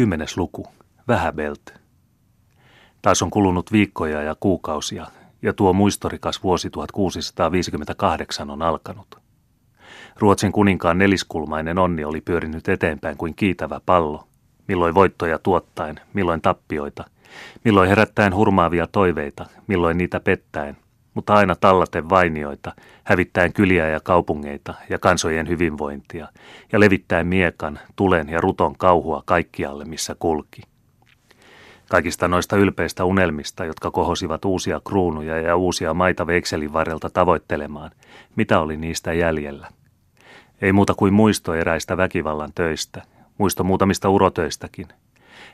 Kymmenes luku. Vähäbelt. Taas on kulunut viikkoja ja kuukausia, ja tuo muistorikas vuosi 1658 on alkanut. Ruotsin kuninkaan neliskulmainen onni oli pyörinyt eteenpäin kuin kiitävä pallo, milloin voittoja tuottaen, milloin tappioita, milloin herättäen hurmaavia toiveita, milloin niitä pettäen, mutta aina tallaten vainioita, hävittäen kyliä ja kaupungeita ja kansojen hyvinvointia, ja levittäen miekan, tulen ja ruton kauhua kaikkialle, missä kulki. Kaikista noista ylpeistä unelmista, jotka kohosivat uusia kruunuja ja uusia maita veikselin varrelta tavoittelemaan, mitä oli niistä jäljellä? Ei muuta kuin muisto eräistä väkivallan töistä, muisto muutamista urotöistäkin.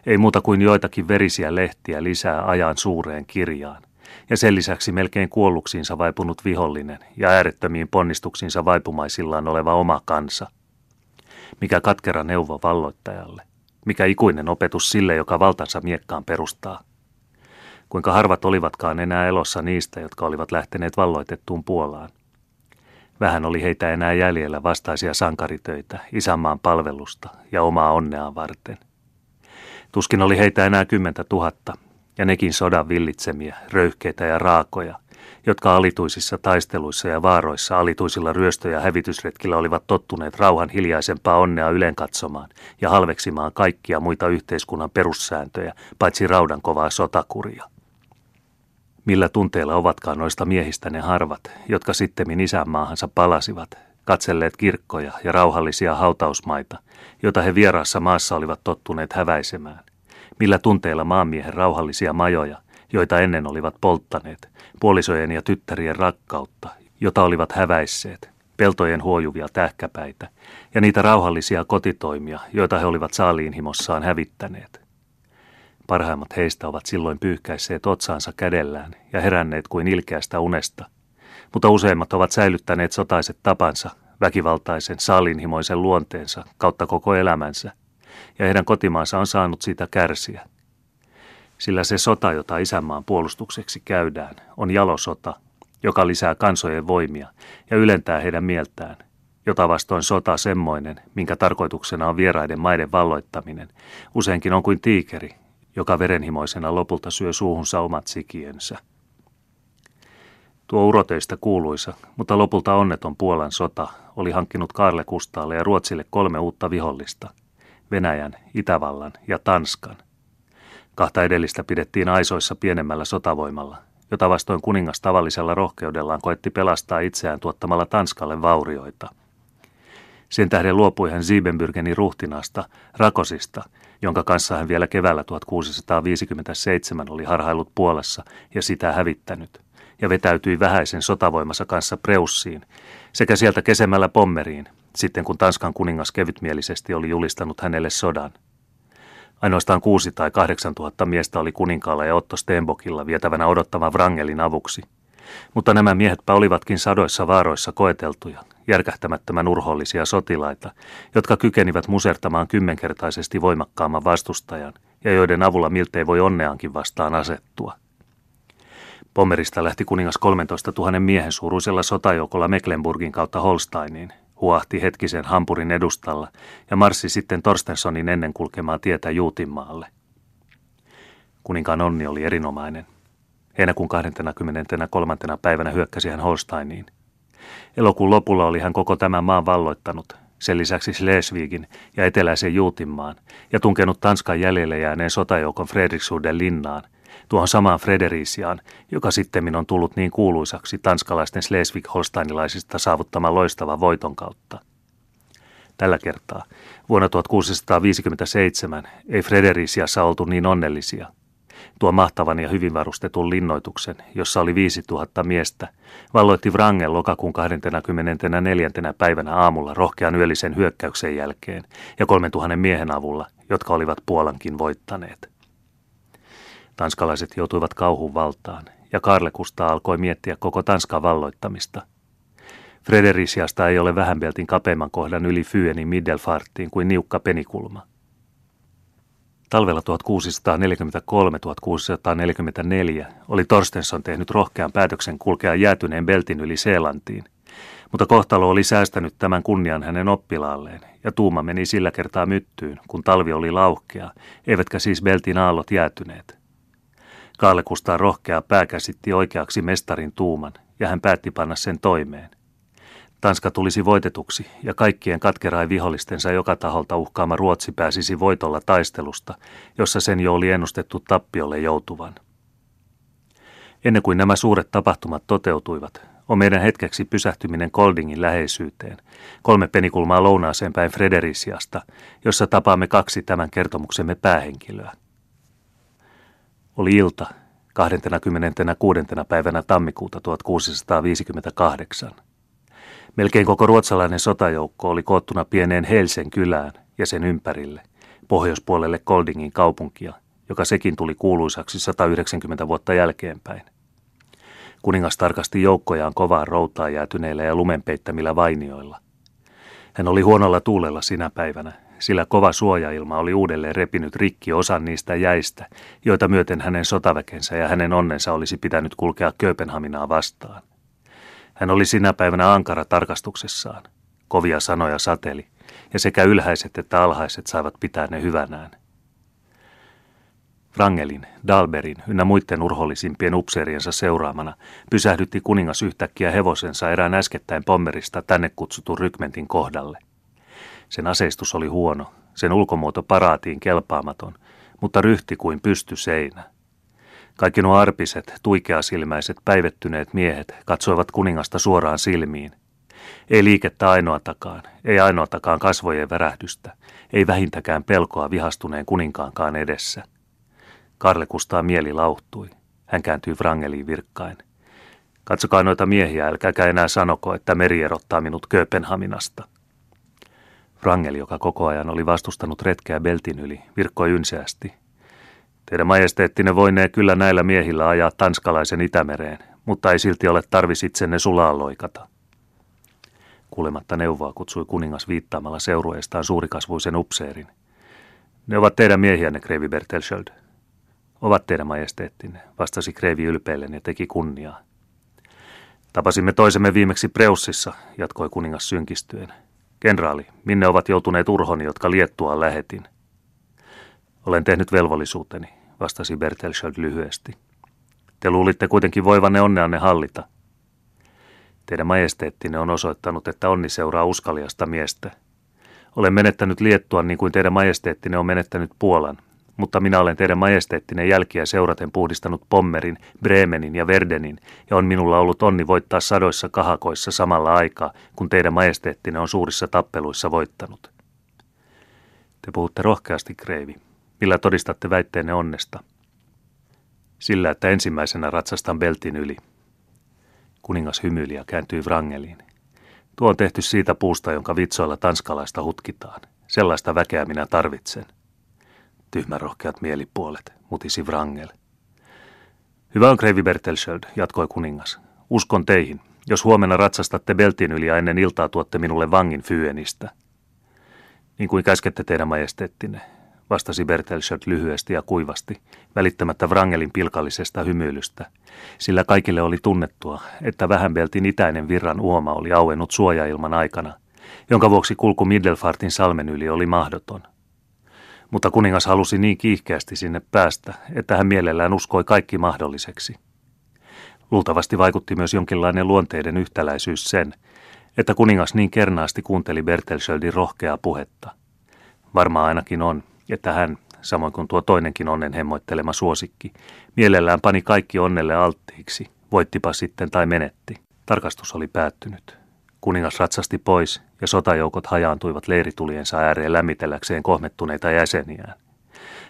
Ei muuta kuin joitakin verisiä lehtiä lisää ajan suureen kirjaan. Ja sen lisäksi melkein kuolluksiinsa vaipunut vihollinen ja äärettömiin ponnistuksiinsa vaipumaisillaan oleva oma kansa. Mikä katkera neuvo valloittajalle – mikä ikuinen opetus sille, joka valtansa miekkaan perustaa. Kuinka harvat olivatkaan enää elossa niistä, jotka olivat lähteneet valloitettuun Puolaan. Vähän oli heitä enää jäljellä vastaisia sankaritöitä, isänmaan palvelusta ja omaa onneaan varten. Tuskin oli heitä enää kymmentä tuhatta, ja nekin sodan villitsemiä, röyhkeitä ja raakoja, jotka alituisissa taisteluissa ja vaaroissa alituisilla ryöstö- ja hävitysretkillä olivat tottuneet rauhan hiljaisempaa onnea ylen katsomaan ja halveksimaan kaikkia muita yhteiskunnan perussääntöjä, paitsi raudan kovaa sotakuria. Millä tunteella ovatkaan noista miehistä ne harvat, jotka sittemmin isänmaahansa palasivat, katselleet kirkkoja ja rauhallisia hautausmaita, joita he vieraassa maassa olivat tottuneet häväisemään. Millä tunteilla maanmiehen rauhallisia majoja, joita ennen olivat polttaneet, puolisojen ja tyttärien rakkautta, jota olivat häväisseet, peltojen huojuvia tähkäpäitä ja niitä rauhallisia kotitoimia, joita he olivat saaliinhimossaan hävittäneet. Parhaimmat heistä ovat silloin pyyhkäisseet otsaansa kädellään ja heränneet kuin ilkeästä unesta, mutta useimmat ovat säilyttäneet sotaiset tapansa, väkivaltaisen saaliinhimoisen luonteensa kautta koko elämänsä, ja heidän kotimaansa on saanut siitä kärsiä – sillä se sota, jota isänmaan puolustukseksi käydään, on jalosota, joka lisää kansojen voimia ja ylentää heidän mieltään, jota vastoin sota semmoinen, minkä tarkoituksena on vieraiden maiden valloittaminen, useinkin on kuin tiikeri, joka verenhimoisena lopulta syö suuhunsa omat sikiensä. Tuo uroteista kuuluisa, mutta lopulta onneton Puolan sota oli hankkinut Karle Kustaalle ja Ruotsille kolme uutta vihollista, Venäjän, Itävallan ja Tanskan, Kahta edellistä pidettiin aisoissa pienemmällä sotavoimalla, jota vastoin kuningas tavallisella rohkeudellaan koetti pelastaa itseään tuottamalla Tanskalle vaurioita. Sen tähden luopui hän Siebenbürgenin ruhtinasta, Rakosista, jonka kanssa hän vielä keväällä 1657 oli harhailut Puolassa ja sitä hävittänyt, ja vetäytyi vähäisen sotavoimassa kanssa Preussiin, sekä sieltä kesemällä Pommeriin, sitten kun Tanskan kuningas kevytmielisesti oli julistanut hänelle sodan – Ainoastaan kuusi tai kahdeksan tuhatta miestä oli kuninkaalla ja Otto Stenbokilla vietävänä odottamaan Wrangelin avuksi. Mutta nämä miehetpä olivatkin sadoissa vaaroissa koeteltuja, järkähtämättömän urhollisia sotilaita, jotka kykenivät musertamaan kymmenkertaisesti voimakkaamman vastustajan ja joiden avulla miltei voi onneankin vastaan asettua. Pommerista lähti kuningas 13 000 miehen suuruisella sotajoukolla Mecklenburgin kautta Holsteiniin, huahti hetkisen Hampurin edustalla ja marssi sitten Torstensonin ennen kulkemaan tietä Juutinmaalle. Kuninkaan onni oli erinomainen. Heinäkuun 23. päivänä hyökkäsi hän Holsteiniin. Elokuun lopulla oli hän koko tämän maan valloittanut, sen lisäksi Schleswigin ja eteläisen Juutinmaan, ja tunkenut Tanskan jäljelle jääneen sotajoukon Fredriksuden linnaan, tuohon samaan Frederisiaan, joka sitten on tullut niin kuuluisaksi tanskalaisten Schleswig-Holsteinilaisista saavuttaman loistavan voiton kautta. Tällä kertaa, vuonna 1657, ei Frederisiassa oltu niin onnellisia. Tuo mahtavan ja hyvin varustetun linnoituksen, jossa oli 5000 miestä, valloitti Wrangel lokakuun 24. päivänä aamulla rohkean yöllisen hyökkäyksen jälkeen ja 3000 miehen avulla, jotka olivat Puolankin voittaneet. Tanskalaiset joutuivat kauhun valtaan, ja Karle Kusta alkoi miettiä koko Tanskan valloittamista. Frederisiasta ei ole vähänpeltin kapeimman kohdan yli Fyenin Middelfarttiin kuin niukka penikulma. Talvella 1643-1644 oli Torstensson tehnyt rohkean päätöksen kulkea jäätyneen beltin yli Seelantiin, Mutta kohtalo oli säästänyt tämän kunnian hänen oppilaalleen, ja tuuma meni sillä kertaa myttyyn, kun talvi oli lauhkea, eivätkä siis Beltin aallot jäätyneet. Kaale Kustaan rohkea pää käsitti oikeaksi mestarin tuuman, ja hän päätti panna sen toimeen. Tanska tulisi voitetuksi, ja kaikkien katkerai vihollistensa joka taholta uhkaama Ruotsi pääsisi voitolla taistelusta, jossa sen jo oli ennustettu tappiolle joutuvan. Ennen kuin nämä suuret tapahtumat toteutuivat, on meidän hetkeksi pysähtyminen Koldingin läheisyyteen, kolme penikulmaa lounaaseen päin Frederisiasta, jossa tapaamme kaksi tämän kertomuksemme päähenkilöä. Oli ilta, 26. päivänä tammikuuta 1658. Melkein koko ruotsalainen sotajoukko oli koottuna pieneen Helsen kylään ja sen ympärille, pohjoispuolelle Koldingin kaupunkia, joka sekin tuli kuuluisaksi 190 vuotta jälkeenpäin. Kuningas tarkasti joukkojaan kovaan routaan jäätyneillä ja lumenpeittämillä vainioilla. Hän oli huonolla tuulella sinä päivänä, sillä kova suojailma oli uudelleen repinyt rikki osan niistä jäistä, joita myöten hänen sotaväkensä ja hänen onnensa olisi pitänyt kulkea Kööpenhaminaa vastaan. Hän oli sinä päivänä ankara tarkastuksessaan. Kovia sanoja sateli, ja sekä ylhäiset että alhaiset saivat pitää ne hyvänään – Rangelin, Dalberin ynnä muiden urhollisimpien upseeriensa seuraamana pysähdytti kuningas yhtäkkiä hevosensa erään äskettäin pommerista tänne kutsutun rykmentin kohdalle. Sen aseistus oli huono, sen ulkomuoto paraatiin kelpaamaton, mutta ryhti kuin pysty seinä. Kaikki nuo arpiset, tuikeasilmäiset, päivettyneet miehet katsoivat kuningasta suoraan silmiin. Ei liikettä ainoatakaan, ei ainoatakaan kasvojen värähdystä, ei vähintäkään pelkoa vihastuneen kuninkaankaan edessä – Karle Kustaa mieli lauhtui. Hän kääntyi Wrangeliin virkkain. Katsokaa noita miehiä, älkääkä enää sanoko, että meri erottaa minut Kööpenhaminasta. Wrangel, joka koko ajan oli vastustanut retkeä Beltin yli, virkkoi ynseästi. Teidän majesteettinen voinee kyllä näillä miehillä ajaa tanskalaisen Itämereen, mutta ei silti ole tarvis itsenne sulaan loikata. Kuulematta neuvoa kutsui kuningas viittaamalla seurueestaan suurikasvuisen upseerin. Ne ovat teidän miehiänne, Kreivi Bertelsköld, ovat teidän majesteettinne, vastasi Kreivi ylpeillen ja teki kunniaa. Tapasimme toisemme viimeksi Preussissa, jatkoi kuningas synkistyen. Kenraali, minne ovat joutuneet urhoni, jotka Liettuaan lähetin? Olen tehnyt velvollisuuteni, vastasi Bertelsköld lyhyesti. Te luulitte kuitenkin voivanne onneanne hallita. Teidän majesteettinne on osoittanut, että onni seuraa uskaliasta miestä. Olen menettänyt Liettuan niin kuin teidän majesteettinne on menettänyt Puolan, mutta minä olen teidän majesteettinen jälkiä seuraten puhdistanut Pommerin, Bremenin ja Verdenin, ja on minulla ollut onni voittaa sadoissa kahakoissa samalla aikaa, kun teidän majesteettinen on suurissa tappeluissa voittanut. Te puhutte rohkeasti, Kreivi. Millä todistatte väitteenne onnesta? Sillä, että ensimmäisenä ratsastan Beltin yli. Kuningas hymyili ja kääntyi Wrangeliin. Tuo on tehty siitä puusta, jonka vitsoilla tanskalaista hutkitaan. Sellaista väkeä minä tarvitsen tyhmärohkeat mielipuolet, mutisi Wrangel. Hyvä on, Kreivi Bertelsköld, jatkoi kuningas. Uskon teihin. Jos huomenna ratsastatte Beltin yli ja ennen iltaa tuotte minulle vangin Fyenistä. Niin kuin käskette teidän majesteettinne, vastasi Bertelsköld lyhyesti ja kuivasti, välittämättä Wrangelin pilkallisesta hymyilystä, sillä kaikille oli tunnettua, että Vähänbeltin itäinen virran uoma oli auennut suojailman aikana, jonka vuoksi kulku Middelfartin salmen yli oli mahdoton – mutta kuningas halusi niin kiihkeästi sinne päästä, että hän mielellään uskoi kaikki mahdolliseksi. Luultavasti vaikutti myös jonkinlainen luonteiden yhtäläisyys sen, että kuningas niin kernaasti kuunteli Bertelschöldin rohkeaa puhetta. Varmaa ainakin on, että hän, samoin kuin tuo toinenkin onnen hemmoittelema suosikki, mielellään pani kaikki onnelle alttiiksi, voittipa sitten tai menetti. Tarkastus oli päättynyt. Kuningas ratsasti pois ja sotajoukot hajaantuivat leirituliensa ääreen lämmitelläkseen kohmettuneita jäseniään.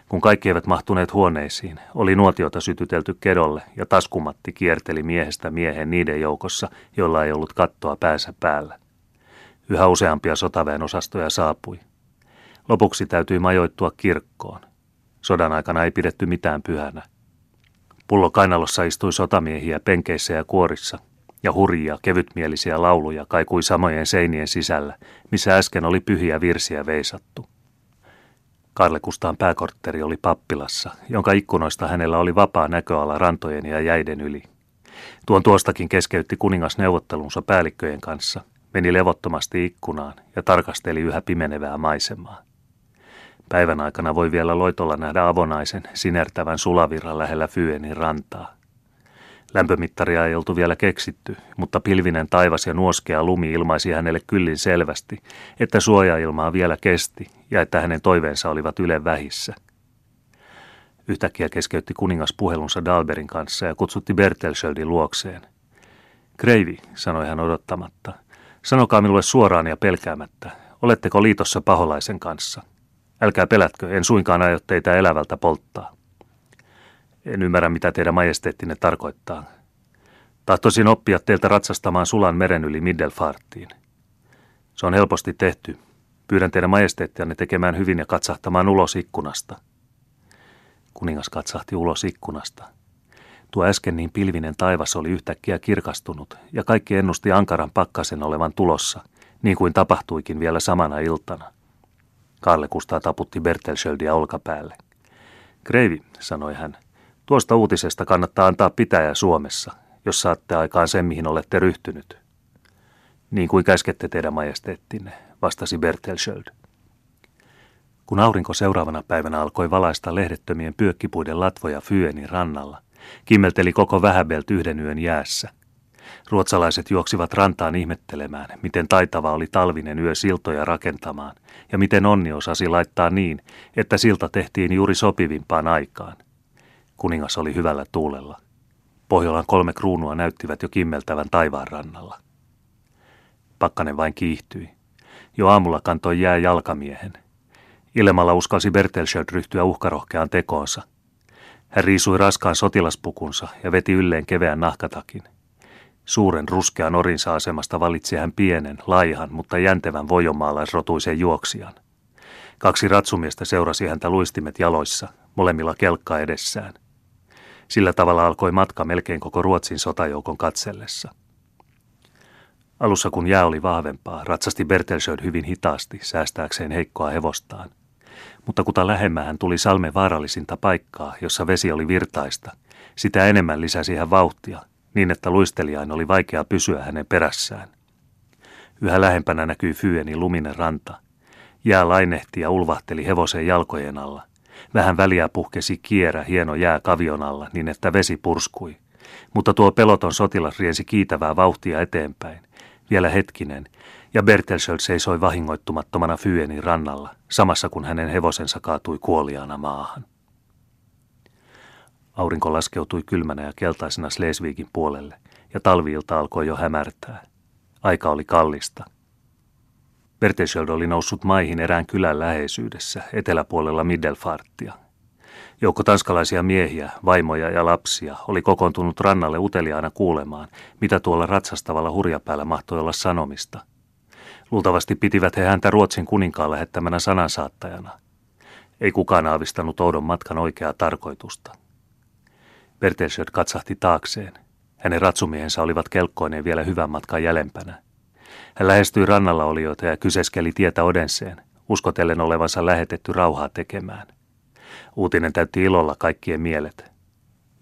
Kun kaikki eivät mahtuneet huoneisiin, oli nuotiota sytytelty kedolle ja taskumatti kierteli miehestä miehen niiden joukossa, joilla ei ollut kattoa päänsä päällä. Yhä useampia sotaväen osastoja saapui. Lopuksi täytyi majoittua kirkkoon. Sodan aikana ei pidetty mitään pyhänä. Pullo kainalossa istui sotamiehiä penkeissä ja kuorissa, ja hurjia, kevytmielisiä lauluja kaikui samojen seinien sisällä, missä äsken oli pyhiä virsiä veisattu. Karlekustaan pääkortteri oli pappilassa, jonka ikkunoista hänellä oli vapaa näköala rantojen ja jäiden yli. Tuon tuostakin keskeytti kuningas neuvottelunsa päällikköjen kanssa, meni levottomasti ikkunaan ja tarkasteli yhä pimenevää maisemaa. Päivän aikana voi vielä loitolla nähdä avonaisen, sinertävän sulavirran lähellä Fyenin rantaa. Lämpömittaria ei oltu vielä keksitty, mutta pilvinen taivas ja nuoskea lumi ilmaisi hänelle kyllin selvästi, että suojailmaa vielä kesti ja että hänen toiveensa olivat yle vähissä. Yhtäkkiä keskeytti kuningas puhelunsa Dalberin kanssa ja kutsutti Bertelschöldin luokseen. Kreivi, sanoi hän odottamatta, sanokaa minulle suoraan ja pelkäämättä, oletteko liitossa paholaisen kanssa? Älkää pelätkö, en suinkaan aio teitä elävältä polttaa. En ymmärrä, mitä teidän majesteettinne tarkoittaa. Tahtoisin oppia teiltä ratsastamaan sulan meren yli Middelfarttiin. Se on helposti tehty. Pyydän teidän majesteettianne tekemään hyvin ja katsahtamaan ulos ikkunasta. Kuningas katsahti ulos ikkunasta. Tuo äsken niin pilvinen taivas oli yhtäkkiä kirkastunut, ja kaikki ennusti ankaran pakkasen olevan tulossa, niin kuin tapahtuikin vielä samana iltana. Karle Kustaa taputti Bertelschöldiä olkapäälle. Kreivi, sanoi hän, Tuosta uutisesta kannattaa antaa pitäjä Suomessa, jos saatte aikaan sen, mihin olette ryhtynyt. Niin kuin käskette teidän majesteettinne, vastasi Bertelschöld. Kun aurinko seuraavana päivänä alkoi valaista lehdettömien pyökkipuiden latvoja Fyenin rannalla, kimmelteli koko vähäbelt yhden yön jäässä. Ruotsalaiset juoksivat rantaan ihmettelemään, miten taitava oli talvinen yö siltoja rakentamaan, ja miten onni osasi laittaa niin, että silta tehtiin juuri sopivimpaan aikaan. Kuningas oli hyvällä tuulella. Pohjolan kolme kruunua näyttivät jo kimmeltävän taivaan rannalla. Pakkanen vain kiihtyi. Jo aamulla kantoi jää jalkamiehen. Ilmalla uskalsi Bertelschöld ryhtyä uhkarohkeaan tekoonsa. Hän riisui raskaan sotilaspukunsa ja veti ylleen keveän nahkatakin. Suuren ruskean orinsa asemasta valitsi hän pienen, laihan, mutta jäntevän vojomaalaisrotuisen juoksijan. Kaksi ratsumiestä seurasi häntä luistimet jaloissa, molemmilla kelkkaa edessään. Sillä tavalla alkoi matka melkein koko Ruotsin sotajoukon katsellessa. Alussa kun jää oli vahvempaa, ratsasti Bertelsöd hyvin hitaasti säästääkseen heikkoa hevostaan. Mutta kuta lähemmän hän tuli salmen vaarallisinta paikkaa, jossa vesi oli virtaista, sitä enemmän lisäsi hän vauhtia, niin että luistelijain oli vaikea pysyä hänen perässään. Yhä lähempänä näkyi Fyeni luminen ranta. Jää lainehti ja ulvahteli hevosen jalkojen alla – Vähän väliä puhkesi kierä hieno jää kavion alla niin, että vesi purskui. Mutta tuo peloton sotilas riensi kiitävää vauhtia eteenpäin. Vielä hetkinen, ja Bertelsöld seisoi vahingoittumattomana Fyenin rannalla, samassa kun hänen hevosensa kaatui kuoliaana maahan. Aurinko laskeutui kylmänä ja keltaisena Slesvigin puolelle, ja talviilta alkoi jo hämärtää. Aika oli kallista – Bertesjöld oli noussut maihin erään kylän läheisyydessä, eteläpuolella Middelfarttia. Joukko tanskalaisia miehiä, vaimoja ja lapsia oli kokoontunut rannalle uteliaana kuulemaan, mitä tuolla ratsastavalla hurjapäällä mahtoi olla sanomista. Luultavasti pitivät he häntä Ruotsin kuninkaan lähettämänä sanansaattajana. Ei kukaan aavistanut oudon matkan oikeaa tarkoitusta. Bertelsjöld katsahti taakseen. Hänen ratsumiehensä olivat kelkkoineen vielä hyvän matkan jälempänä. Hän lähestyi rannalla olijoita ja kyseskeli tietä Odenseen, uskotellen olevansa lähetetty rauhaa tekemään. Uutinen täytti ilolla kaikkien mielet.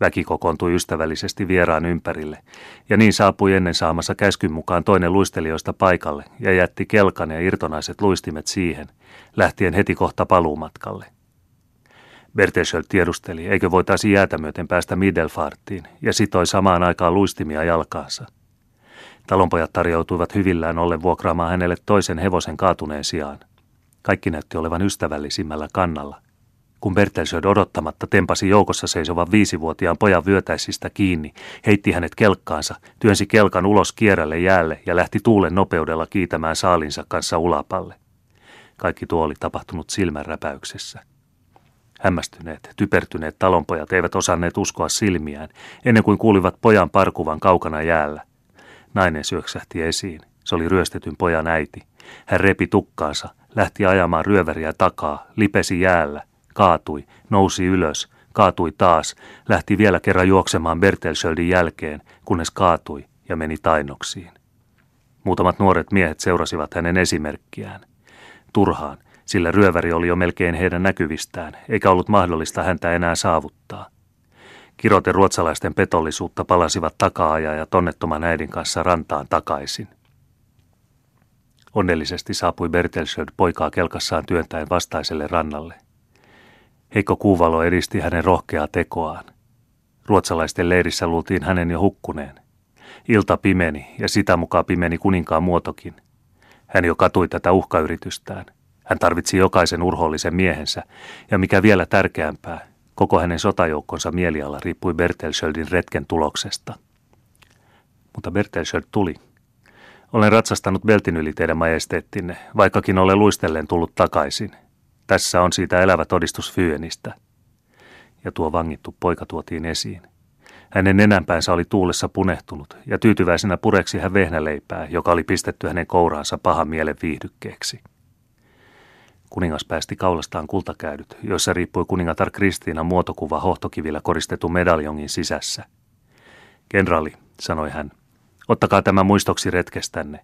Väki kokoontui ystävällisesti vieraan ympärille, ja niin saapui ennen saamassa käskyn mukaan toinen luistelijoista paikalle ja jätti kelkan ja irtonaiset luistimet siihen, lähtien heti kohta paluumatkalle. Bertelsöld tiedusteli, eikö voitaisi jäätä myöten päästä Middelfarttiin, ja sitoi samaan aikaan luistimia jalkaansa – Talonpojat tarjoutuivat hyvillään ollen vuokraamaan hänelle toisen hevosen kaatuneen sijaan. Kaikki näytti olevan ystävällisimmällä kannalla. Kun Bertelsöd odottamatta tempasi joukossa seisovan viisivuotiaan pojan vyötäisistä kiinni, heitti hänet kelkkaansa, työnsi kelkan ulos kierrälle jäälle ja lähti tuulen nopeudella kiitämään saalinsa kanssa ulapalle. Kaikki tuo oli tapahtunut silmänräpäyksessä. Hämmästyneet, typertyneet talonpojat eivät osanneet uskoa silmiään, ennen kuin kuulivat pojan parkuvan kaukana jäällä – Nainen syöksähti esiin. Se oli ryöstetyn pojan äiti. Hän repi tukkaansa, lähti ajamaan ryöväriä takaa, lipesi jäällä, kaatui, nousi ylös, kaatui taas, lähti vielä kerran juoksemaan Bertelsöldin jälkeen, kunnes kaatui ja meni tainoksiin. Muutamat nuoret miehet seurasivat hänen esimerkkiään. Turhaan, sillä ryöväri oli jo melkein heidän näkyvistään, eikä ollut mahdollista häntä enää saavuttaa. Kirote ruotsalaisten petollisuutta palasivat takaa ja tonnettoman äidin kanssa rantaan takaisin. Onnellisesti saapui Bertelsöld poikaa kelkassaan työntäen vastaiselle rannalle. Heikko kuuvalo edisti hänen rohkeaa tekoaan. Ruotsalaisten leirissä luultiin hänen jo hukkuneen. Ilta pimeni ja sitä mukaan pimeni kuninkaan muotokin. Hän jo katui tätä uhkayritystään. Hän tarvitsi jokaisen urhollisen miehensä, ja mikä vielä tärkeämpää, koko hänen sotajoukkonsa mieliala riippui Bertelschöldin retken tuloksesta. Mutta Bertelschöld tuli. Olen ratsastanut beltin yli teidän majesteettinne, vaikkakin olen luistellen tullut takaisin. Tässä on siitä elävä todistus Fyönistä. Ja tuo vangittu poika tuotiin esiin. Hänen nenänpäänsä oli tuulessa punehtunut, ja tyytyväisenä pureksi hän vehnäleipää, joka oli pistetty hänen kouraansa pahan mielen viihdykkeeksi. Kuningas päästi kaulastaan kultakäydyt, joissa riippui kuningatar Kristiina muotokuva hohtokivillä koristetun medaljongin sisässä. Kenraali, sanoi hän, ottakaa tämä muistoksi retkestänne.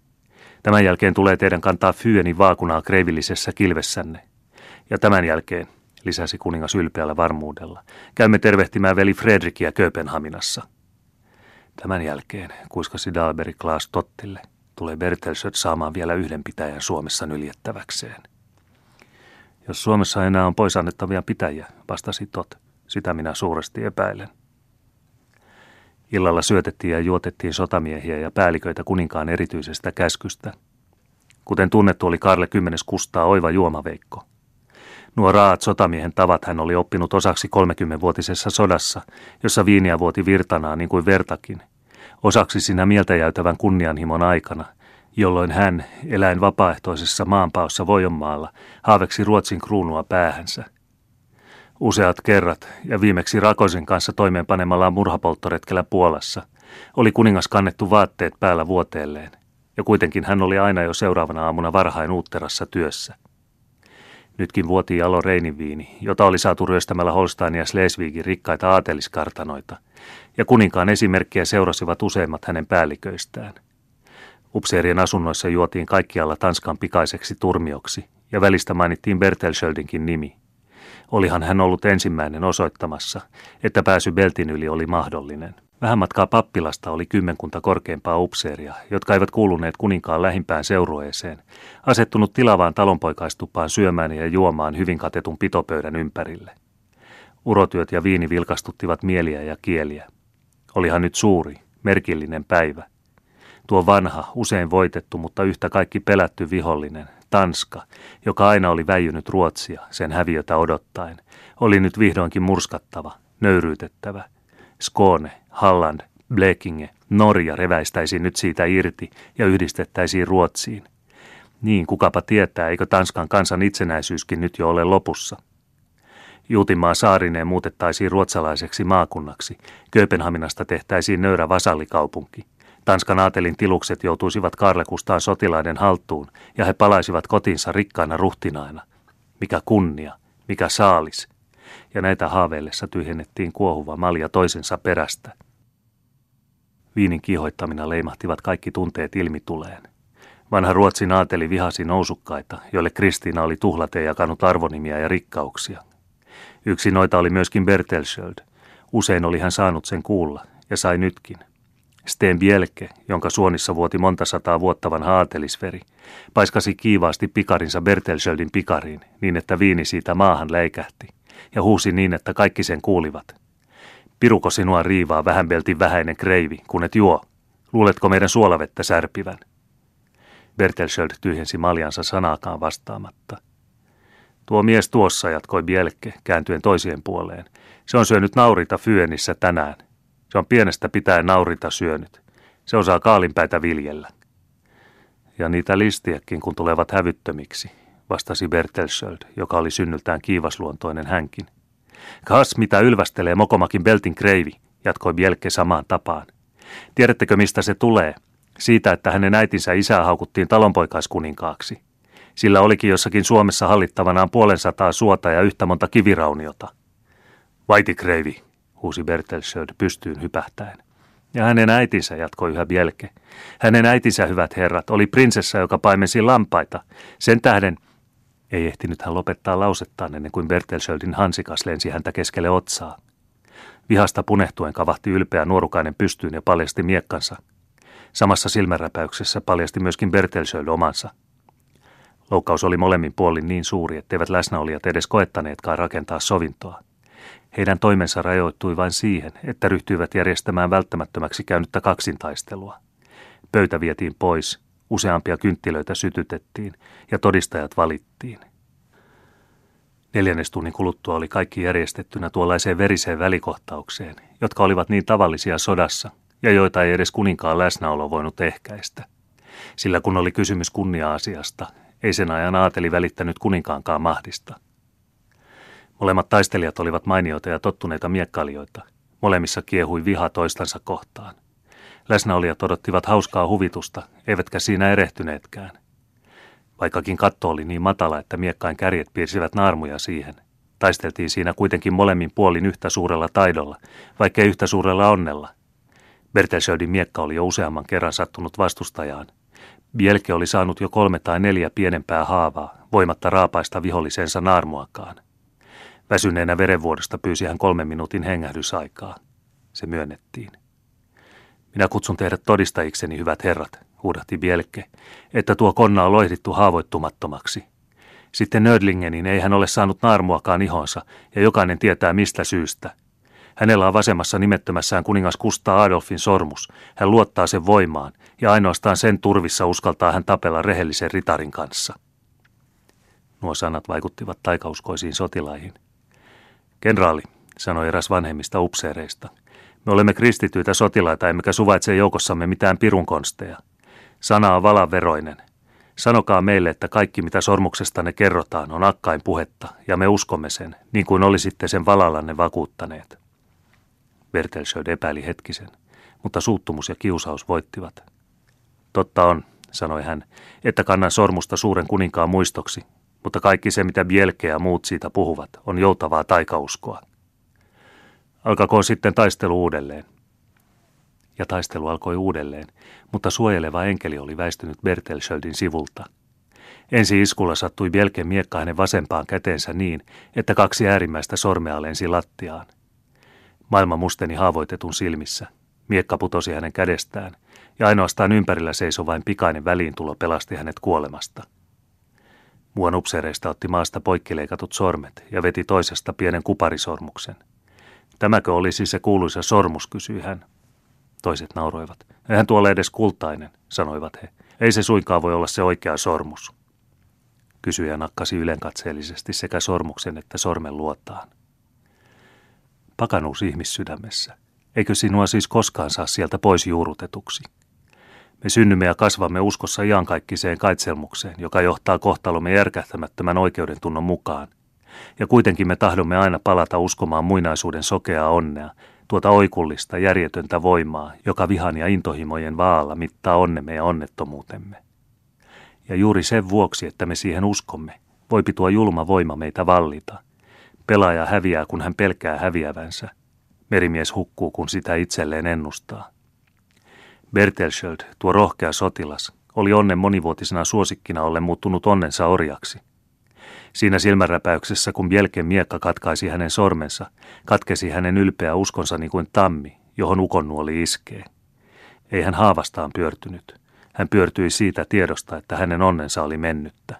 Tämän jälkeen tulee teidän kantaa Fyeni vaakunaa kreivillisessä kilvessänne. Ja tämän jälkeen, lisäsi kuningas ylpeällä varmuudella, käymme tervehtimään veli Fredrikia Kööpenhaminassa. Tämän jälkeen, kuiskasi Dalberi Klaas Tottille, tulee Bertelsöt saamaan vielä yhden pitäjän Suomessa nyljettäväkseen. Jos Suomessa enää on pois annettavia pitäjiä, vastasi Tot. Sitä minä suuresti epäilen. Illalla syötettiin ja juotettiin sotamiehiä ja päälliköitä kuninkaan erityisestä käskystä. Kuten tunnettu oli Karle kymmenes kustaa oiva juomaveikko. Nuo raat sotamiehen tavat hän oli oppinut osaksi 30-vuotisessa sodassa, jossa viiniä vuoti virtanaan niin kuin vertakin. Osaksi siinä mieltä jäytävän kunnianhimon aikana – jolloin hän, eläin vapaaehtoisessa maanpaossa Vojonmaalla, haaveksi Ruotsin kruunua päähänsä. Useat kerrat ja viimeksi Rakosin kanssa toimeenpanemallaan murhapolttoretkellä Puolassa oli kuningas kannettu vaatteet päällä vuoteelleen, ja kuitenkin hän oli aina jo seuraavana aamuna varhain uutterassa työssä. Nytkin vuoti jalo Reiniviini, jota oli saatu ryöstämällä Holstein ja Slesvigin rikkaita aateliskartanoita, ja kuninkaan esimerkkiä seurasivat useimmat hänen päälliköistään – Upseerien asunnoissa juotiin kaikkialla Tanskan pikaiseksi turmioksi, ja välistä mainittiin Bertelschöldinkin nimi. Olihan hän ollut ensimmäinen osoittamassa, että pääsy Beltin yli oli mahdollinen. Vähän matkaa pappilasta oli kymmenkunta korkeampaa upseeria, jotka eivät kuuluneet kuninkaan lähimpään seurueeseen, asettunut tilavaan talonpoikaistupaan syömään ja juomaan hyvin katetun pitopöydän ympärille. Urotyöt ja viini vilkastuttivat mieliä ja kieliä. Olihan nyt suuri, merkillinen päivä – Tuo vanha, usein voitettu, mutta yhtä kaikki pelätty vihollinen, Tanska, joka aina oli väijynyt Ruotsia sen häviötä odottaen, oli nyt vihdoinkin murskattava, nöyryytettävä. Skåne, Halland, Blekinge, Norja reväistäisiin nyt siitä irti ja yhdistettäisiin Ruotsiin. Niin, kukapa tietää, eikö Tanskan kansan itsenäisyyskin nyt jo ole lopussa. Juutimaa saarineen muutettaisiin ruotsalaiseksi maakunnaksi. Kööpenhaminasta tehtäisiin nöyrä vasallikaupunki – Tanskan aatelin tilukset joutuisivat Karlekustaan sotilaiden haltuun ja he palaisivat kotinsa rikkaana ruhtinaina. Mikä kunnia, mikä saalis. Ja näitä haaveillessa tyhjennettiin kuohuva malja toisensa perästä. Viinin kiihoittamina leimahtivat kaikki tunteet ilmituleen. Vanha Ruotsin aateli vihasi nousukkaita, joille Kristiina oli tuhlateen jakanut arvonimiä ja rikkauksia. Yksi noita oli myöskin Bertelsköld. Usein oli hän saanut sen kuulla, ja sai nytkin. Sten Bielke, jonka suonissa vuoti monta sataa vuotta vanha aatelisveri, paiskasi kiivaasti pikarinsa Bertelschöldin pikariin niin, että viini siitä maahan läikähti, ja huusi niin, että kaikki sen kuulivat. Piruko sinua riivaa vähänbeltin vähäinen kreivi, kun et juo? Luuletko meidän suolavettä särpivän? Bertelschöld tyhjensi maljansa sanaakaan vastaamatta. Tuo mies tuossa, jatkoi Bielke, kääntyen toiseen puoleen. Se on syönyt naurita Fyenissä tänään. Se on pienestä pitäen naurita syönyt. Se osaa kaalinpäitä viljellä. Ja niitä listiäkin, kun tulevat hävyttömiksi, vastasi Bertelsöld, joka oli synnyltään kiivasluontoinen hänkin. Kas, mitä ylvästelee Mokomakin Beltin kreivi, jatkoi Bielke samaan tapaan. Tiedättekö, mistä se tulee? Siitä, että hänen äitinsä isää haukuttiin talonpoikaiskuninkaaksi. Sillä olikin jossakin Suomessa hallittavanaan puolen sataa suota ja yhtä monta kivirauniota. Vaiti kreivi, huusi Bertelsöld pystyyn hypähtäen. Ja hänen äitinsä jatkoi yhä Bielke. Hänen äitinsä, hyvät herrat, oli prinsessa, joka paimensi lampaita. Sen tähden ei ehtinyt hän lopettaa lausettaan ennen kuin Bertelsöldin hansikas lensi häntä keskelle otsaa. Vihasta punehtuen kavahti ylpeä nuorukainen pystyyn ja paljasti miekkansa. Samassa silmänräpäyksessä paljasti myöskin Bertelsöld omansa. Loukkaus oli molemmin puolin niin suuri, etteivät läsnäolijat edes koettaneetkaan rakentaa sovintoa. Heidän toimensa rajoittui vain siihen, että ryhtyivät järjestämään välttämättömäksi käynyttä kaksintaistelua. Pöytä vietiin pois, useampia kynttilöitä sytytettiin ja todistajat valittiin. Neljännestunnin kuluttua oli kaikki järjestettynä tuollaiseen veriseen välikohtaukseen, jotka olivat niin tavallisia sodassa ja joita ei edes kuninkaan läsnäolo voinut ehkäistä. Sillä kun oli kysymys kunnia-asiasta, ei sen ajan aateli välittänyt kuninkaankaan mahdista. Molemmat taistelijat olivat mainioita ja tottuneita miekkailijoita. Molemmissa kiehui viha toistansa kohtaan. Läsnäolijat odottivat hauskaa huvitusta, eivätkä siinä erehtyneetkään. Vaikkakin katto oli niin matala, että miekkain kärjet piirsivät naarmuja siihen, taisteltiin siinä kuitenkin molemmin puolin yhtä suurella taidolla, vaikka yhtä suurella onnella. Bertelsöldin miekka oli jo useamman kerran sattunut vastustajaan. Bielke oli saanut jo kolme tai neljä pienempää haavaa, voimatta raapaista vihollisensa naarmuakaan. Väsyneenä verenvuodosta pyysi hän kolmen minuutin hengähdysaikaa. Se myönnettiin. Minä kutsun teidät todistajikseni, hyvät herrat, huudahti Bielke, että tuo konna on loihdittu haavoittumattomaksi. Sitten Nördlingenin ei hän ole saanut naarmuakaan ihonsa, ja jokainen tietää mistä syystä. Hänellä on vasemmassa nimettömässään kuningas Kustaa Adolfin sormus. Hän luottaa sen voimaan, ja ainoastaan sen turvissa uskaltaa hän tapella rehellisen ritarin kanssa. Nuo sanat vaikuttivat taikauskoisiin sotilaihin. Kenraali, sanoi eräs vanhemmista upseereista, me olemme kristityitä sotilaita, emmekä suvaitse joukossamme mitään pirunkonsteja. Sana on valaveroinen. Sanokaa meille, että kaikki mitä sormuksestanne kerrotaan on akkain puhetta, ja me uskomme sen, niin kuin olisitte sen valallanne vakuuttaneet. Bertelsöd epäili hetkisen, mutta suuttumus ja kiusaus voittivat. Totta on, sanoi hän, että kannan sormusta suuren kuninkaan muistoksi, mutta kaikki se, mitä Bielke ja muut siitä puhuvat, on joutavaa taikauskoa. Alkakoon sitten taistelu uudelleen. Ja taistelu alkoi uudelleen, mutta suojeleva enkeli oli väistynyt Bertelschöldin sivulta. Ensi iskulla sattui Bielken miekka hänen vasempaan käteensä niin, että kaksi äärimmäistä sormea lensi lattiaan. Maailma musteni haavoitetun silmissä. Miekka putosi hänen kädestään, ja ainoastaan ympärillä seisoi vain pikainen väliintulo pelasti hänet kuolemasta. Muun upseereista otti maasta poikkileikatut sormet ja veti toisesta pienen kuparisormuksen – Tämäkö olisi se kuuluisa sormus, kysyi hän. Toiset nauroivat. Eihän tuo ole edes kultainen, sanoivat he. Ei se suinkaan voi olla se oikea sormus. Kysyjä nakkasi ylenkatseellisesti sekä sormuksen että sormen luottaan. Pakanuus ihmissydämessä. Eikö sinua siis koskaan saa sieltä pois juurutetuksi? Me synnymme ja kasvamme uskossa iankaikkiseen kaitselmukseen, joka johtaa kohtalomme järkähtämättömän oikeuden tunnon mukaan – ja kuitenkin me tahdomme aina palata uskomaan muinaisuuden sokeaa onnea, tuota oikullista, järjetöntä voimaa, joka vihan ja intohimojen vaalla mittaa onnemme ja onnettomuutemme. Ja juuri sen vuoksi, että me siihen uskomme, voipi tuo julma voima meitä vallita. Pelaaja häviää, kun hän pelkää häviävänsä. Merimies hukkuu, kun sitä itselleen ennustaa. Bertelsköld, tuo rohkea sotilas, oli onnen monivuotisena suosikkina ollen muuttunut onnensa orjaksi – Siinä silmänräpäyksessä, kun Bjelken miekka katkaisi hänen sormensa, katkesi hänen ylpeä uskonsa niin kuin tammi, johon ukonnuoli iskee. Ei hän haavastaan pyörtynyt. Hän pyörtyi siitä tiedosta, että hänen onnensa oli mennyttä.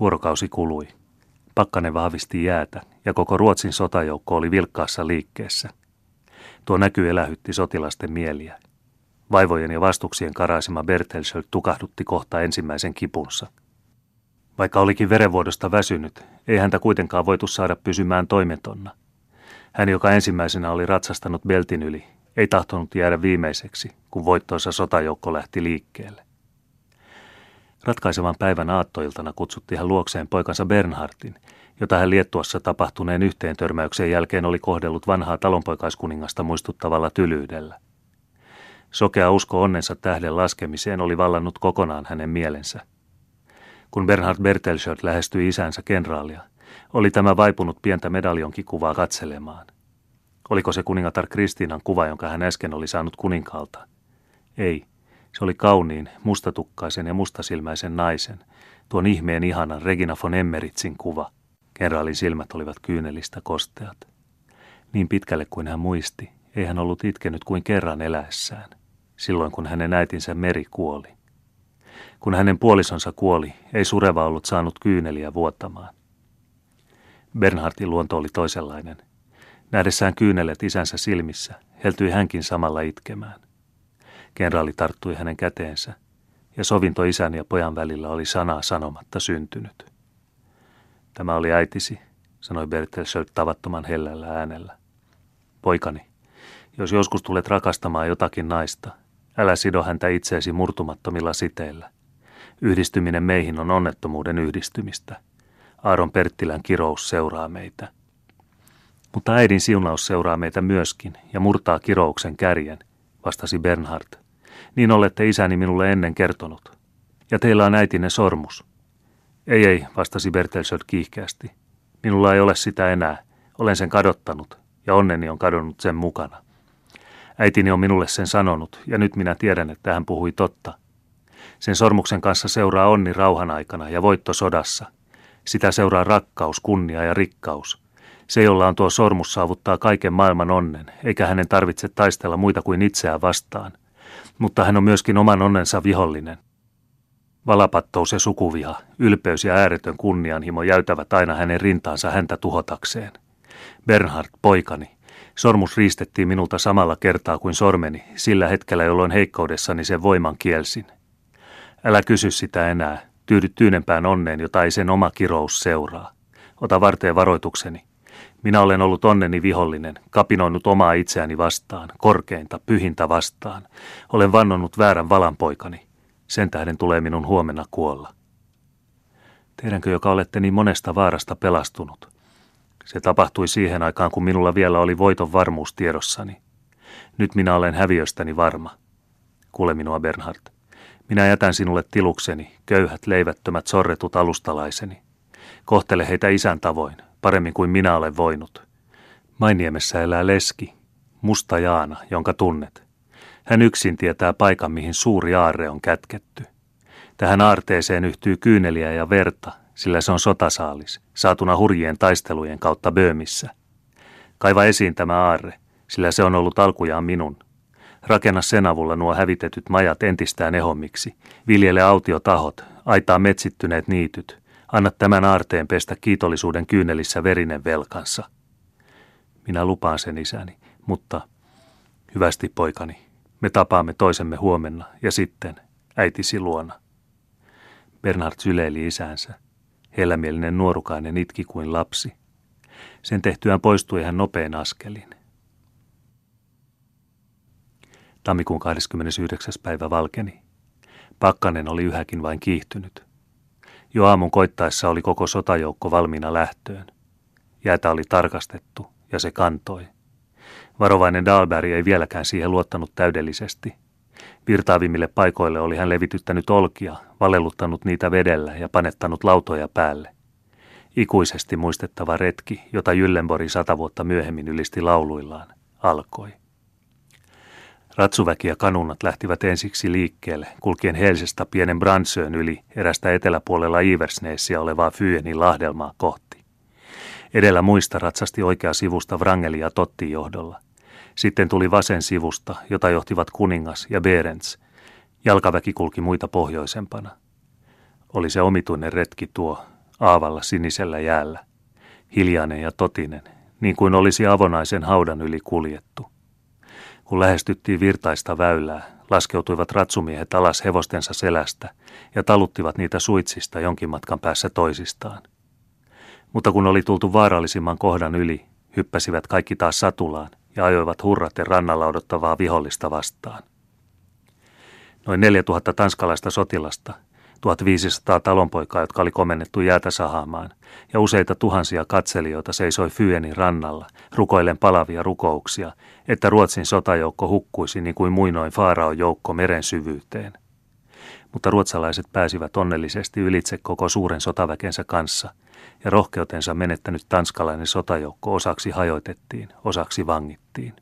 Vuorokausi kului. Pakkanen vahvisti jäätä ja koko Ruotsin sotajoukko oli vilkkaassa liikkeessä. Tuo näky elähytti sotilasten mieliä. Vaivojen ja vastuksien karaisema Bertelsöld tukahdutti kohta ensimmäisen kipunsa – vaikka olikin verenvuodosta väsynyt, ei häntä kuitenkaan voitu saada pysymään toimetonna. Hän, joka ensimmäisenä oli ratsastanut beltin yli, ei tahtonut jäädä viimeiseksi, kun voittoisa sotajoukko lähti liikkeelle. Ratkaisevan päivän aattoiltana kutsutti hän luokseen poikansa Bernhardin, jota hän Liettuassa tapahtuneen yhteen törmäyksen jälkeen oli kohdellut vanhaa talonpoikaiskuningasta muistuttavalla tylyydellä. Sokea usko onnensa tähden laskemiseen oli vallannut kokonaan hänen mielensä – kun Bernhard Bertelschold lähestyi isänsä kenraalia, oli tämä vaipunut pientä medaljonkikuvaa katselemaan. Oliko se kuningatar Kristiinan kuva, jonka hän äsken oli saanut kuninkaalta? Ei, se oli kauniin, mustatukkaisen ja mustasilmäisen naisen, tuon ihmeen ihanan Regina von Emmeritsin kuva. Kenraalin silmät olivat kyynelistä kosteat. Niin pitkälle kuin hän muisti, ei hän ollut itkenyt kuin kerran eläessään, silloin kun hänen äitinsä Meri kuoli. Kun hänen puolisonsa kuoli, ei sureva ollut saanut kyyneliä vuotamaan. Bernhardin luonto oli toisenlainen. Nähdessään kyynelet isänsä silmissä, heltyi hänkin samalla itkemään. Kenraali tarttui hänen käteensä, ja sovinto isän ja pojan välillä oli sanaa sanomatta syntynyt. Tämä oli äitisi, sanoi Bertelsöld tavattoman hellällä äänellä. Poikani, jos joskus tulet rakastamaan jotakin naista, älä sido häntä itseesi murtumattomilla siteillä. Yhdistyminen meihin on onnettomuuden yhdistymistä. Aaron Perttilän kirous seuraa meitä. Mutta äidin siunaus seuraa meitä myöskin ja murtaa kirouksen kärjen, vastasi Bernhard. Niin olette isäni minulle ennen kertonut. Ja teillä on äitinne sormus. Ei, ei, vastasi Bertelsöld kiihkeästi. Minulla ei ole sitä enää. Olen sen kadottanut, ja onneni on kadonnut sen mukana. Äitini on minulle sen sanonut, ja nyt minä tiedän, että hän puhui totta. Sen sormuksen kanssa seuraa onni rauhan aikana ja voitto sodassa. Sitä seuraa rakkaus, kunnia ja rikkaus. Se, jolla on tuo sormus, saavuttaa kaiken maailman onnen, eikä hänen tarvitse taistella muita kuin itseään vastaan. Mutta hän on myöskin oman onnensa vihollinen. Valapattous ja sukuviha, ylpeys ja ääretön kunnianhimo jäytävät aina hänen rintaansa häntä tuhotakseen. Bernhard, poikani, sormus riistettiin minulta samalla kertaa kuin sormeni, sillä hetkellä jolloin heikkoudessani sen voiman kielsin. Älä kysy sitä enää, tyydy tyynempään onneen, jota ei sen oma kirous seuraa. Ota varteen varoitukseni. Minä olen ollut onneni vihollinen, kapinoinut omaa itseäni vastaan, korkeinta, pyhintä vastaan. Olen vannonnut väärän valanpoikani. Sen tähden tulee minun huomenna kuolla. Teidänkö, joka olette niin monesta vaarasta pelastunut? Se tapahtui siihen aikaan, kun minulla vielä oli voiton varmuus tiedossani. Nyt minä olen häviöstäni varma. Kuule minua, Bernhard. Minä jätän sinulle tilukseni, köyhät, leivättömät, sorretut alustalaiseni. Kohtele heitä isän tavoin, paremmin kuin minä olen voinut. Mainiemessä elää leski, musta Jaana, jonka tunnet. Hän yksin tietää paikan, mihin suuri aarre on kätketty. Tähän aarteeseen yhtyy kyyneliä ja verta, sillä se on sotasaalis, saatuna hurjien taistelujen kautta Böömissä. Kaiva esiin tämä aarre, sillä se on ollut alkujaan minun. Rakenna sen avulla nuo hävitetyt majat entistään ehommiksi. Viljele autiotahot, aitaa metsittyneet niityt. Anna tämän aarteen pestä kiitollisuuden kyynelissä verinen velkansa. Minä lupaan sen isäni, mutta hyvästi poikani, me tapaamme toisemme huomenna ja sitten äitisi luona. Bernhard syleili isänsä. Hellämielinen nuorukainen itki kuin lapsi. Sen tehtyään poistui hän nopein askelin. Tammikuun 29. päivä valkeni. Pakkanen oli yhäkin vain kiihtynyt. Jo aamun koittaessa oli koko sotajoukko valmiina lähtöön. Jäätä oli tarkastettu ja se kantoi. Varovainen Dalberg ei vieläkään siihen luottanut täydellisesti. Virtaavimmille paikoille oli hän levityttänyt olkia, valelluttanut niitä vedellä ja panettanut lautoja päälle. Ikuisesti muistettava retki, jota Jyllenborg sata vuotta myöhemmin ylisti lauluillaan, alkoi. Ratsuväki ja kanunnat lähtivät ensiksi liikkeelle, kulkien Helsestä pienen Brandsöön yli erästä eteläpuolella Iversneessiä olevaa Fyenin lahdelmaa kohti. Edellä muista ratsasti oikea sivusta Vrangeli ja Totti johdolla. Sitten tuli vasen sivusta, jota johtivat kuningas ja Berens. Jalkaväki kulki muita pohjoisempana. Oli se omituinen retki tuo, aavalla sinisellä jäällä. Hiljainen ja totinen, niin kuin olisi avonaisen haudan yli kuljettu. Kun lähestyttiin virtaista väylää, laskeutuivat ratsumiehet alas hevostensa selästä ja taluttivat niitä suitsista jonkin matkan päässä toisistaan. Mutta kun oli tultu vaarallisimman kohdan yli, hyppäsivät kaikki taas satulaan ja ajoivat hurraten rannalla odottavaa vihollista vastaan. Noin 4000 tanskalaista sotilasta, 1500 talonpoikaa, jotka oli komennettu jäätä sahaamaan, ja useita tuhansia katselijoita seisoi Fyenin rannalla, rukoillen palavia rukouksia, että Ruotsin sotajoukko hukkuisi niin kuin muinoin Faaraon joukko meren syvyyteen. Mutta ruotsalaiset pääsivät onnellisesti ylitse koko suuren sotaväkensä kanssa, ja rohkeutensa menettänyt tanskalainen sotajoukko osaksi hajoitettiin, osaksi vangittiin.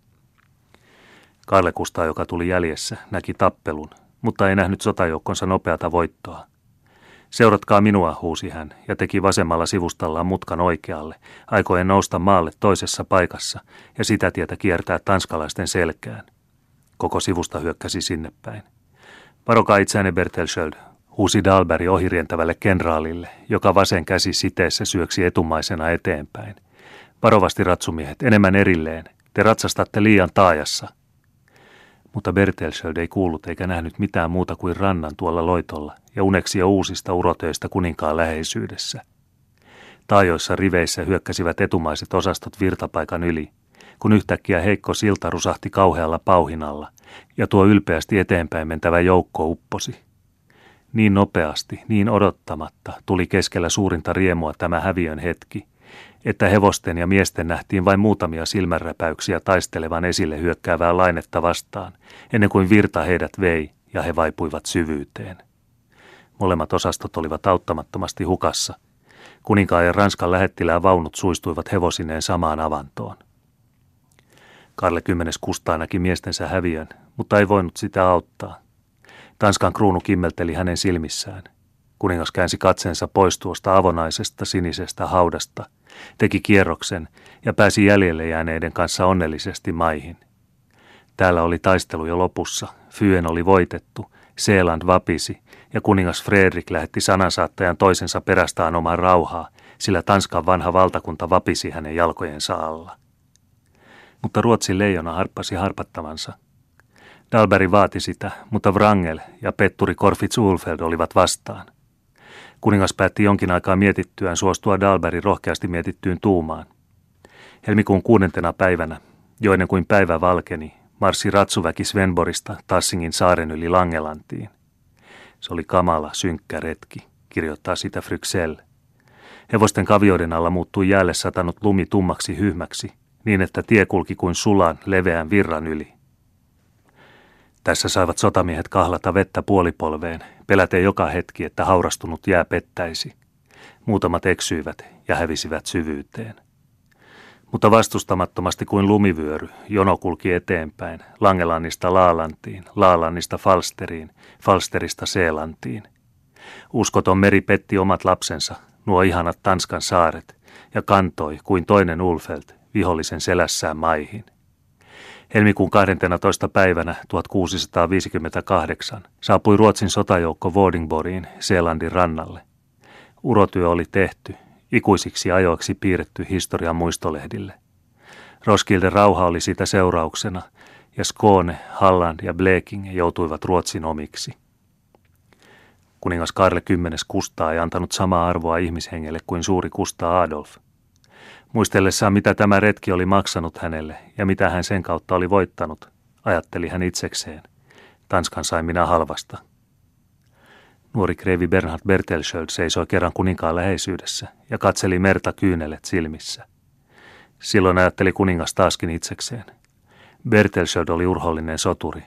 Karle Kustaa, joka tuli jäljessä, näki tappelun, mutta ei nähnyt sotajoukkonsa nopeata voittoa. Seuratkaa minua, huusi hän ja teki vasemmalla sivustallaan mutkan oikealle, aikoen nousta maalle toisessa paikassa ja sitä tietä kiertää tanskalaisten selkään. Koko sivusta hyökkäsi sinne päin. Varokaa itseänne Bertelsköld, huusi Dalberg ohirientävälle kenraalille, joka vasen käsi siteessä syöksi etumaisena eteenpäin. Varovasti ratsumiehet, enemmän erilleen. Te ratsastatte liian taajassa. Mutta Bertelsköld ei kuullut eikä nähnyt mitään muuta kuin rannan tuolla loitolla ja uneksi jo uusista urotöistä kuninkaan läheisyydessä. Taajoissa riveissä hyökkäsivät etumaiset osastot virtapaikan yli, kun yhtäkkiä heikko silta rusahti kauhealla pauhinalla ja tuo ylpeästi eteenpäin mentävä joukko upposi. Niin nopeasti, niin odottamatta tuli keskellä suurinta riemua tämä häviön hetki, että hevosten ja miesten nähtiin vain muutamia silmänräpäyksiä taistelevan esille hyökkäävää lainetta vastaan, ennen kuin virta heidät vei ja he vaipuivat syvyyteen. Molemmat osastot olivat auttamattomasti hukassa. Kuninkaan ja Ranskan lähettilään vaunut suistuivat hevosineen samaan avantoon. Karle kymmenes kustaa näki miestensä häviön, mutta ei voinut sitä auttaa. Tanskan kruunu kimmelteli hänen silmissään. Kuningas käänsi katseensa pois tuosta avonaisesta sinisestä haudasta, teki kierroksen ja pääsi jäljelle jääneiden kanssa onnellisesti maihin. Täällä oli taistelu jo lopussa, Fyen oli voitettu, Seeland vapisi ja kuningas Fredrik lähetti sanansaattajan toisensa perästään omaa rauhaa, sillä Tanskan vanha valtakunta vapisi hänen jalkojensa alla. Mutta Ruotsin leijona harppasi harpattavansa. Dalberi vaati sitä, mutta Wrangel ja Petturi Korfitz Ulfeld olivat vastaan. Kuningas päätti jonkin aikaa mietittyään suostua Dalberin rohkeasti mietittyyn tuumaan. Helmikuun kuudentena päivänä, jo ennen kuin päivä valkeni, marssi ratsuväki Svenborista Tassingin saaren yli Langelantiin. Se oli kamala, synkkä retki, kirjoittaa sitä Fryksell. Hevosten kavioiden alla muuttui jäälle satanut lumi tummaksi hyhmäksi, niin että tie kulki kuin sulan leveän virran yli. Tässä saivat sotamiehet kahlata vettä puolipolveen, peläten joka hetki, että haurastunut jää pettäisi. Muutamat eksyivät ja hävisivät syvyyteen. Mutta vastustamattomasti kuin lumivyöry, jono kulki eteenpäin, Langelannista Laalantiin, Laalannista Falsteriin, Falsterista Seelantiin. Uskoton meri petti omat lapsensa, nuo ihanat Tanskan saaret, ja kantoi kuin toinen Ulfelt vihollisen selässään maihin. Helmikuun 12. päivänä 1658 saapui Ruotsin sotajoukko Vordingboriin Seelandin rannalle. Urotyö oli tehty, ikuisiksi ajoiksi piirretty historian muistolehdille. Roskilden rauha oli siitä seurauksena, ja Skåne, Halland ja Blekinge joutuivat Ruotsin omiksi. Kuningas Karle X Kustaa ei antanut samaa arvoa ihmishengelle kuin suuri Kustaa Adolf – Muistellessaan, mitä tämä retki oli maksanut hänelle ja mitä hän sen kautta oli voittanut, ajatteli hän itsekseen. Tanskan sai minä halvasta. Nuori kreivi Bernhard Bertelsköld seisoi kerran kuninkaan läheisyydessä ja katseli merta kyynelet silmissä. Silloin ajatteli kuningas taaskin itsekseen. Bertelsköld oli urhollinen soturi.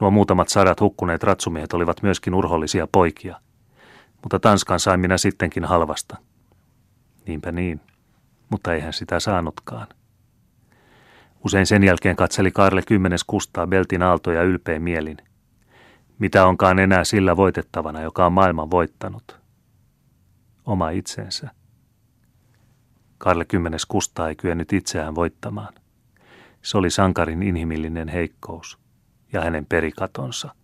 Nuo muutamat sadat hukkuneet ratsumiehet olivat myöskin urhollisia poikia. Mutta Tanskan sain minä sittenkin halvasta. Niinpä niin mutta eihän sitä saanutkaan. Usein sen jälkeen katseli Karle kymmenes kustaa Beltin aaltoja ylpeä mielin. Mitä onkaan enää sillä voitettavana, joka on maailman voittanut? Oma itsensä. Karle kymmenes kustaa ei kyennyt itseään voittamaan. Se oli sankarin inhimillinen heikkous ja hänen perikatonsa.